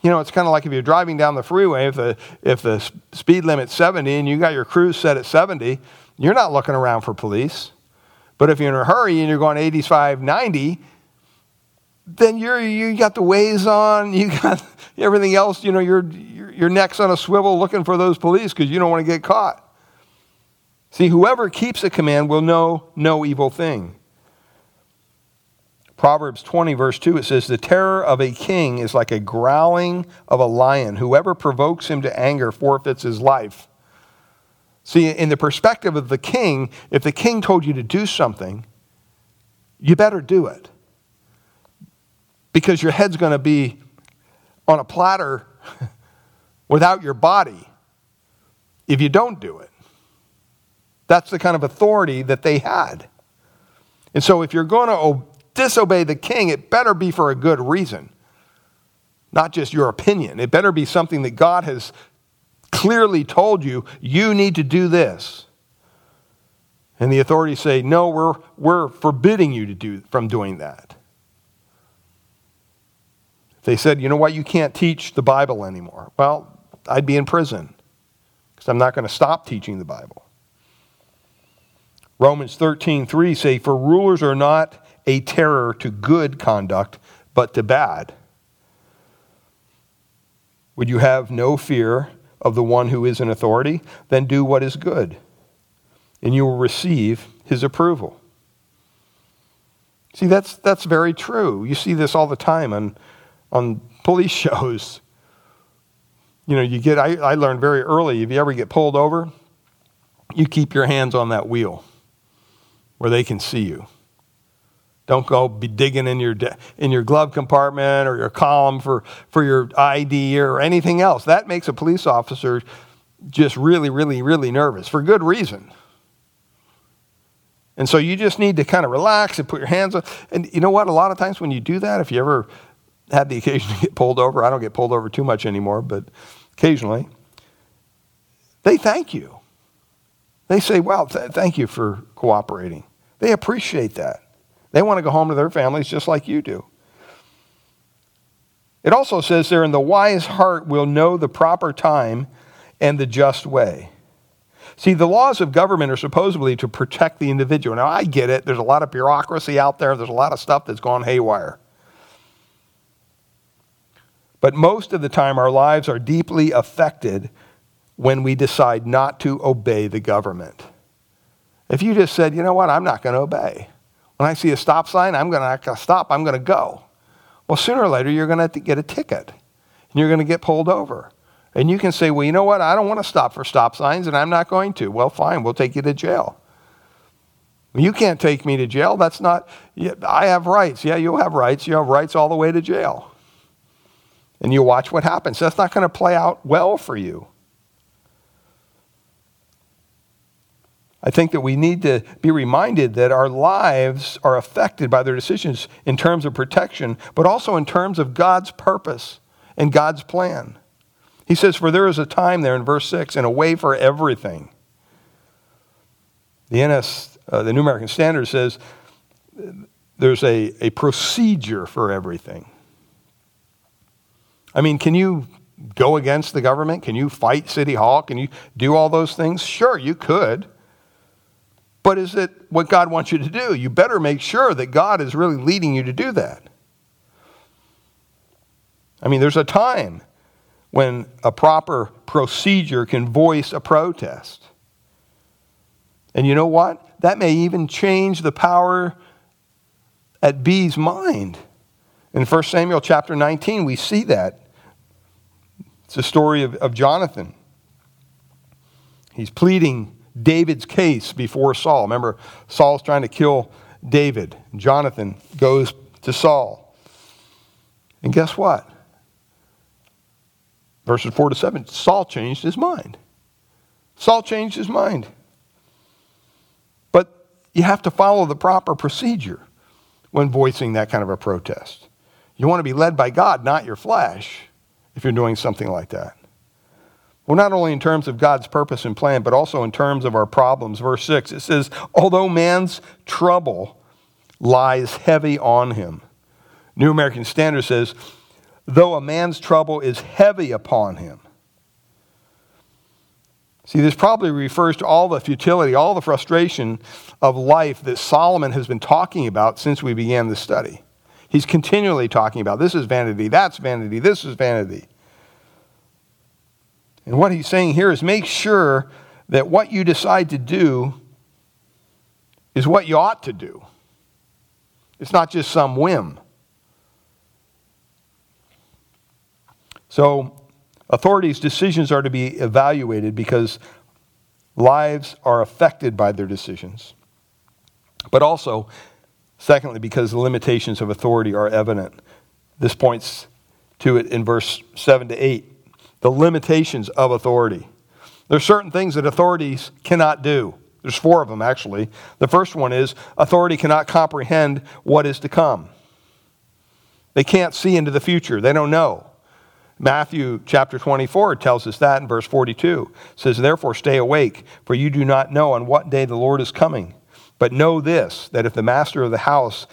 You know, it's kind of like if you're driving down the freeway, if the, if the speed limit's 70 and you got your cruise set at 70, you're not looking around for police. But if you're in a hurry and you're going 85, 90, then you're, you got the Waze on, you got everything else, you know, your, your, your neck's on a swivel looking for those police because you don't want to get caught. See, whoever keeps a command will know no evil thing. Proverbs 20, verse 2, it says, The terror of a king is like a growling of a lion. Whoever provokes him to anger forfeits his life. See, in the perspective of the king, if the king told you to do something, you better do it. Because your head's going to be on a platter without your body if you don't do it. That's the kind of authority that they had. And so if you're going to disobey the king, it better be for a good reason, not just your opinion. It better be something that God has clearly told you, you need to do this. And the authorities say, no, we're, we're forbidding you to do, from doing that. they said, you know what, you can't teach the Bible anymore. Well, I'd be in prison because I'm not going to stop teaching the Bible. Romans 13, 3 say, For rulers are not a terror to good conduct, but to bad. Would you have no fear of the one who is in authority? Then do what is good, and you will receive his approval. See, that's, that's very true. You see this all the time on, on police shows. You know, you get, I, I learned very early, if you ever get pulled over, you keep your hands on that wheel where they can see you. Don't go be digging in your, in your glove compartment or your column for, for your ID or anything else. That makes a police officer just really, really, really nervous for good reason. And so you just need to kind of relax and put your hands on. And you know what? A lot of times when you do that, if you ever had the occasion to get pulled over, I don't get pulled over too much anymore, but occasionally, they thank you. They say, wow, th- thank you for cooperating. They appreciate that. They want to go home to their families just like you do. It also says there, and the wise heart will know the proper time and the just way. See, the laws of government are supposedly to protect the individual. Now, I get it. There's a lot of bureaucracy out there, there's a lot of stuff that's gone haywire. But most of the time, our lives are deeply affected when we decide not to obey the government. If you just said, you know what, I'm not going to obey, when I see a stop sign, I'm going to stop. I'm going to go. Well, sooner or later, you're going to get a ticket and you're going to get pulled over. And you can say, well, you know what? I don't want to stop for stop signs and I'm not going to. Well, fine, we'll take you to jail. You can't take me to jail. That's not, I have rights. Yeah, you'll have rights. You have rights all the way to jail. And you watch what happens. That's not going to play out well for you. I think that we need to be reminded that our lives are affected by their decisions in terms of protection, but also in terms of God's purpose and God's plan. He says, For there is a time there in verse 6 and a way for everything. The NS, uh, the New American Standard says, there's a, a procedure for everything. I mean, can you go against the government? Can you fight City Hall? Can you do all those things? Sure, you could. But is it what God wants you to do? You better make sure that God is really leading you to do that. I mean, there's a time when a proper procedure can voice a protest. And you know what? That may even change the power at B's mind. In 1 Samuel chapter 19, we see that. It's the story of, of Jonathan. He's pleading David's case before Saul. Remember, Saul's trying to kill David. Jonathan goes to Saul. And guess what? Verses 4 to 7 Saul changed his mind. Saul changed his mind. But you have to follow the proper procedure when voicing that kind of a protest. You want to be led by God, not your flesh, if you're doing something like that. Well, not only in terms of God's purpose and plan, but also in terms of our problems. Verse 6, it says, Although man's trouble lies heavy on him. New American Standard says, Though a man's trouble is heavy upon him. See, this probably refers to all the futility, all the frustration of life that Solomon has been talking about since we began the study. He's continually talking about this is vanity, that's vanity, this is vanity. And what he's saying here is make sure that what you decide to do is what you ought to do. It's not just some whim. So, authorities' decisions are to be evaluated because lives are affected by their decisions. But also, secondly, because the limitations of authority are evident. This points to it in verse 7 to 8. The limitations of authority. There are certain things that authorities cannot do. There's four of them, actually. The first one is authority cannot comprehend what is to come. They can't see into the future, they don't know. Matthew chapter 24 tells us that in verse 42. It says, Therefore, stay awake, for you do not know on what day the Lord is coming. But know this, that if the master of the house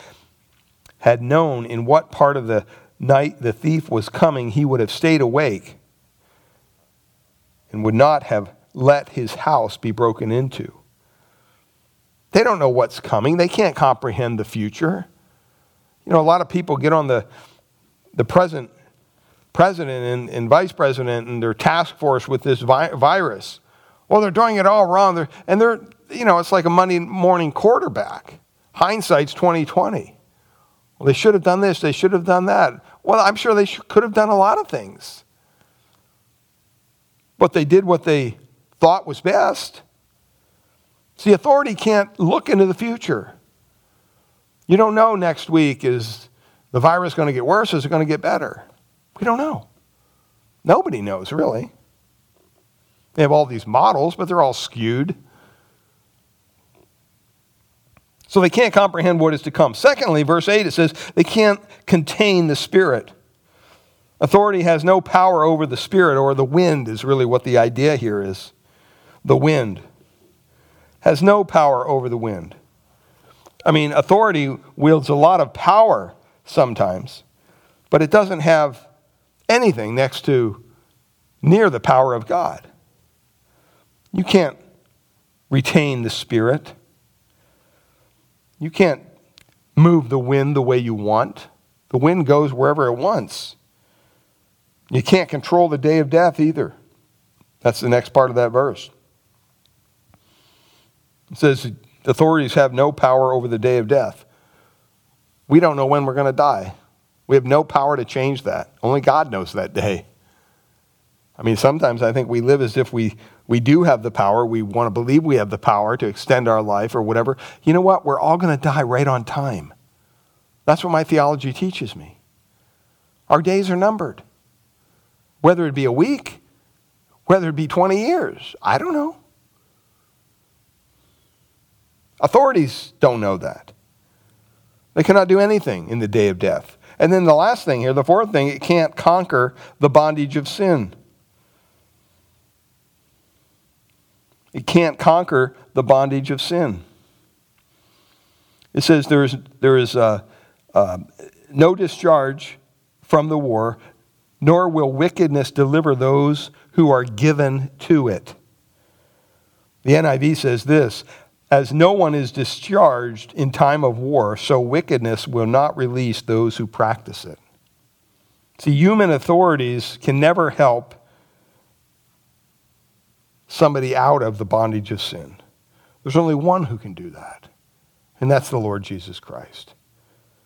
had known in what part of the night the thief was coming, he would have stayed awake and would not have let his house be broken into. They don't know what's coming. They can't comprehend the future. You know, a lot of people get on the, the present president and, and vice president and their task force with this vi- virus. Well, they're doing it all wrong. They're, and they're, you know, it's like a Monday morning quarterback. Hindsight's 2020. Well, they should have done this. They should have done that. Well, I'm sure they could have done a lot of things. But they did what they thought was best. See, authority can't look into the future. You don't know next week is the virus going to get worse? Is it going to get better? We don't know. Nobody knows, really. They have all these models, but they're all skewed. So they can't comprehend what is to come. Secondly, verse 8, it says they can't contain the Spirit. Authority has no power over the Spirit, or the wind is really what the idea here is. The wind has no power over the wind. I mean, authority wields a lot of power sometimes, but it doesn't have anything next to near the power of God. You can't retain the Spirit. You can't move the wind the way you want. The wind goes wherever it wants. You can't control the day of death either. That's the next part of that verse. It says, authorities have no power over the day of death. We don't know when we're going to die. We have no power to change that. Only God knows that day. I mean, sometimes I think we live as if we, we do have the power. We want to believe we have the power to extend our life or whatever. You know what? We're all going to die right on time. That's what my theology teaches me. Our days are numbered. Whether it be a week, whether it be 20 years, I don't know. Authorities don't know that. They cannot do anything in the day of death. And then the last thing here, the fourth thing, it can't conquer the bondage of sin. It can't conquer the bondage of sin. It says there is, there is uh, uh, no discharge from the war, nor will wickedness deliver those who are given to it. The NIV says this as no one is discharged in time of war, so wickedness will not release those who practice it. See, human authorities can never help somebody out of the bondage of sin. There's only one who can do that, and that's the Lord Jesus Christ.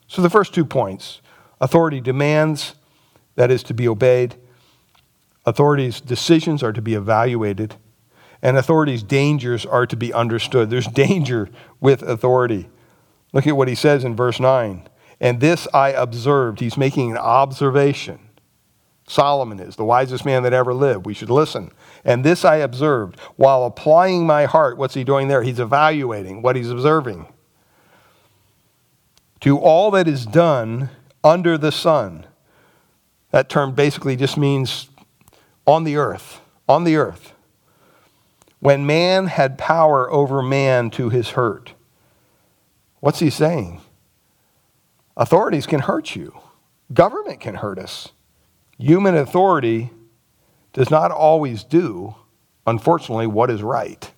So, the first two points authority demands, that is to be obeyed, authorities' decisions are to be evaluated and authorities' dangers are to be understood. There's danger with authority. Look at what he says in verse 9. And this I observed. He's making an observation. Solomon is the wisest man that ever lived. We should listen. And this I observed while applying my heart. What's he doing there? He's evaluating what he's observing. To all that is done under the sun. That term basically just means on the earth. On the earth when man had power over man to his hurt. What's he saying? Authorities can hurt you, government can hurt us. Human authority does not always do, unfortunately, what is right.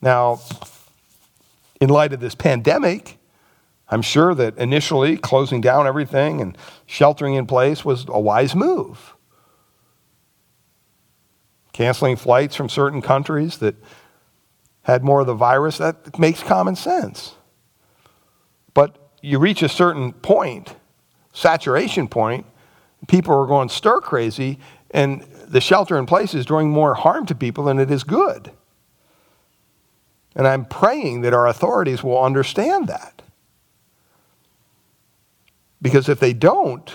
Now, in light of this pandemic, I'm sure that initially closing down everything and sheltering in place was a wise move. Canceling flights from certain countries that had more of the virus, that makes common sense. But you reach a certain point, saturation point, people are going stir crazy, and the shelter in place is doing more harm to people than it is good. And I'm praying that our authorities will understand that. Because if they don't,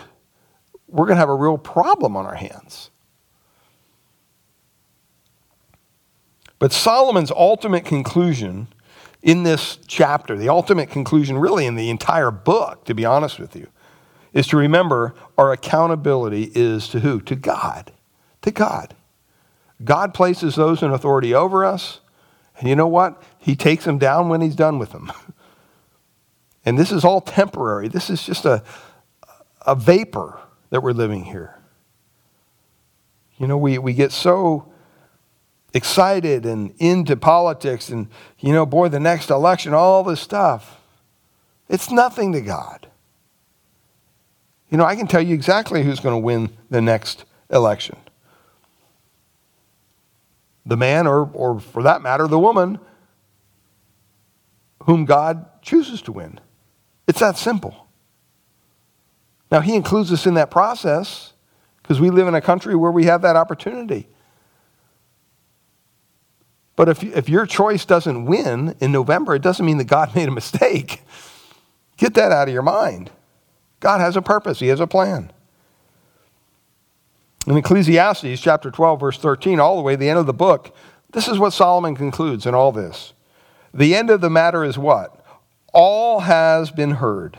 we're going to have a real problem on our hands. But Solomon's ultimate conclusion in this chapter, the ultimate conclusion, really in the entire book, to be honest with you, is to remember our accountability is to who? To God. To God. God places those in authority over us, and you know what? He takes them down when he's done with them. and this is all temporary. This is just a, a vapor that we're living here. You know, we, we get so excited and into politics and, you know, boy, the next election, all this stuff. It's nothing to God. You know, I can tell you exactly who's going to win the next election. The man, or, or for that matter, the woman, whom God chooses to win. It's that simple. Now, He includes us in that process because we live in a country where we have that opportunity. But if, if your choice doesn't win in November, it doesn't mean that God made a mistake. Get that out of your mind. God has a purpose, He has a plan. In Ecclesiastes chapter 12, verse 13, all the way to the end of the book, this is what Solomon concludes in all this. The end of the matter is what? All has been heard.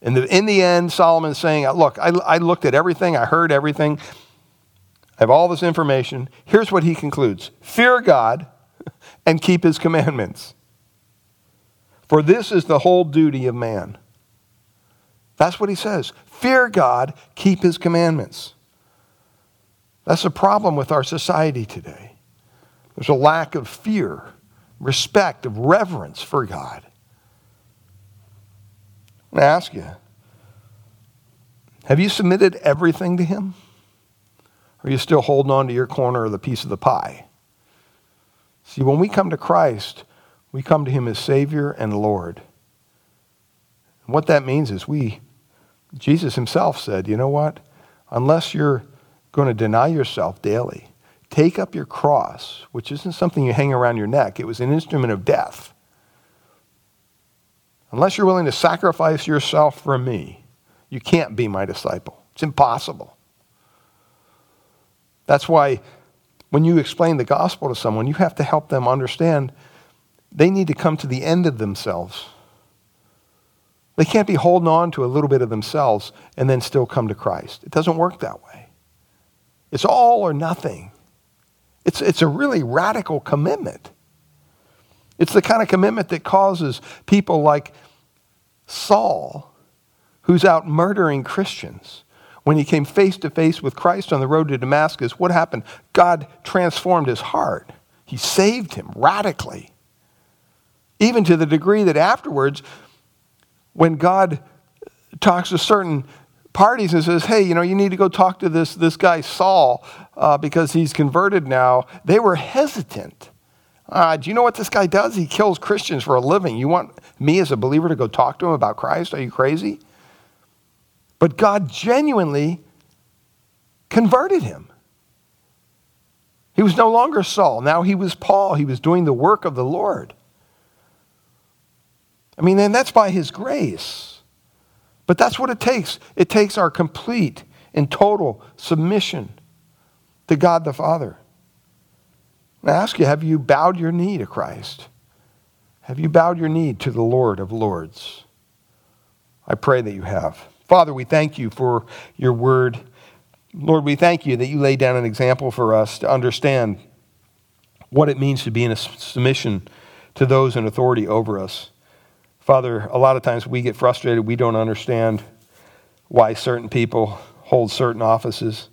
In the, in the end, Solomon's saying, Look, I, I looked at everything, I heard everything, I have all this information. Here's what he concludes Fear God and keep his commandments. For this is the whole duty of man. That's what he says. Fear God, keep his commandments. That's a problem with our society today. There's a lack of fear, respect, of reverence for God. To ask you have you submitted everything to him? Or are you still holding on to your corner of the piece of the pie? See, when we come to Christ, we come to him as Savior and Lord. And what that means is we, Jesus himself said, you know what? Unless you're going to deny yourself daily, take up your cross, which isn't something you hang around your neck, it was an instrument of death. Unless you're willing to sacrifice yourself for me, you can't be my disciple. It's impossible. That's why when you explain the gospel to someone, you have to help them understand they need to come to the end of themselves. They can't be holding on to a little bit of themselves and then still come to Christ. It doesn't work that way. It's all or nothing. It's, it's a really radical commitment. It's the kind of commitment that causes people like Saul, who's out murdering Christians, when he came face to face with Christ on the road to Damascus, what happened? God transformed his heart. He saved him radically. Even to the degree that afterwards, when God talks to certain parties and says, hey, you know, you need to go talk to this, this guy Saul uh, because he's converted now, they were hesitant. Uh, do you know what this guy does? He kills Christians for a living. You want me as a believer to go talk to him about Christ? Are you crazy? But God genuinely converted him. He was no longer Saul. Now he was Paul. He was doing the work of the Lord. I mean, and that's by his grace. But that's what it takes. It takes our complete and total submission to God the Father. I ask you, have you bowed your knee to Christ? Have you bowed your knee to the Lord of Lords? I pray that you have. Father, we thank you for your word. Lord, we thank you that you lay down an example for us to understand what it means to be in a submission to those in authority over us. Father, a lot of times we get frustrated. We don't understand why certain people hold certain offices.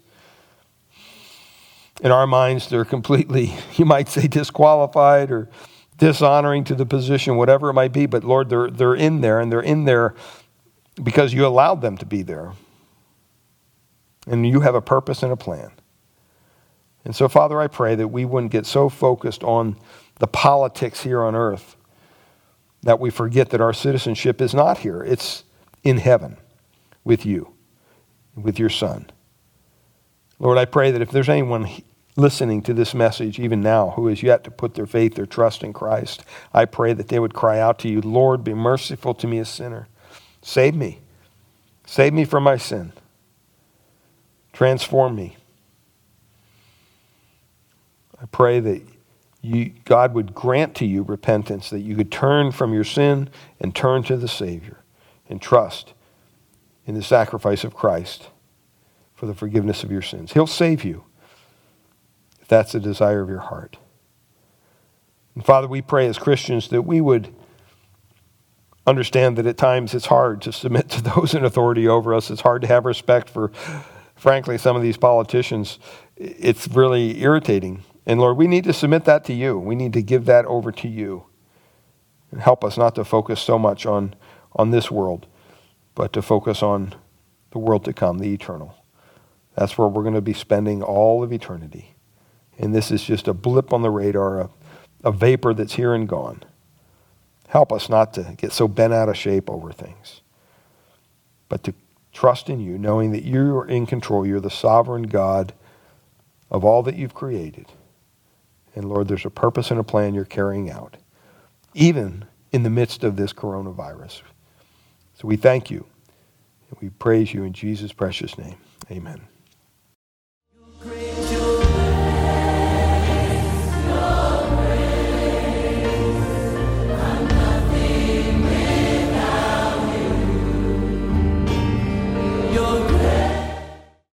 In our minds, they're completely, you might say, disqualified or dishonoring to the position, whatever it might be. But Lord, they're, they're in there, and they're in there because you allowed them to be there. And you have a purpose and a plan. And so, Father, I pray that we wouldn't get so focused on the politics here on earth that we forget that our citizenship is not here, it's in heaven with you, with your Son. Lord, I pray that if there's anyone listening to this message, even now, who has yet to put their faith, their trust in Christ, I pray that they would cry out to you, Lord, be merciful to me, a sinner. Save me. Save me from my sin. Transform me. I pray that you, God would grant to you repentance, that you could turn from your sin and turn to the Savior and trust in the sacrifice of Christ for the forgiveness of your sins. He'll save you if that's the desire of your heart. And Father, we pray as Christians that we would understand that at times it's hard to submit to those in authority over us. It's hard to have respect for, frankly, some of these politicians. It's really irritating. And Lord, we need to submit that to you. We need to give that over to you. And help us not to focus so much on, on this world, but to focus on the world to come, the eternal. That's where we're going to be spending all of eternity. And this is just a blip on the radar, a, a vapor that's here and gone. Help us not to get so bent out of shape over things, but to trust in you, knowing that you are in control. You're the sovereign God of all that you've created. And Lord, there's a purpose and a plan you're carrying out, even in the midst of this coronavirus. So we thank you and we praise you in Jesus' precious name. Amen.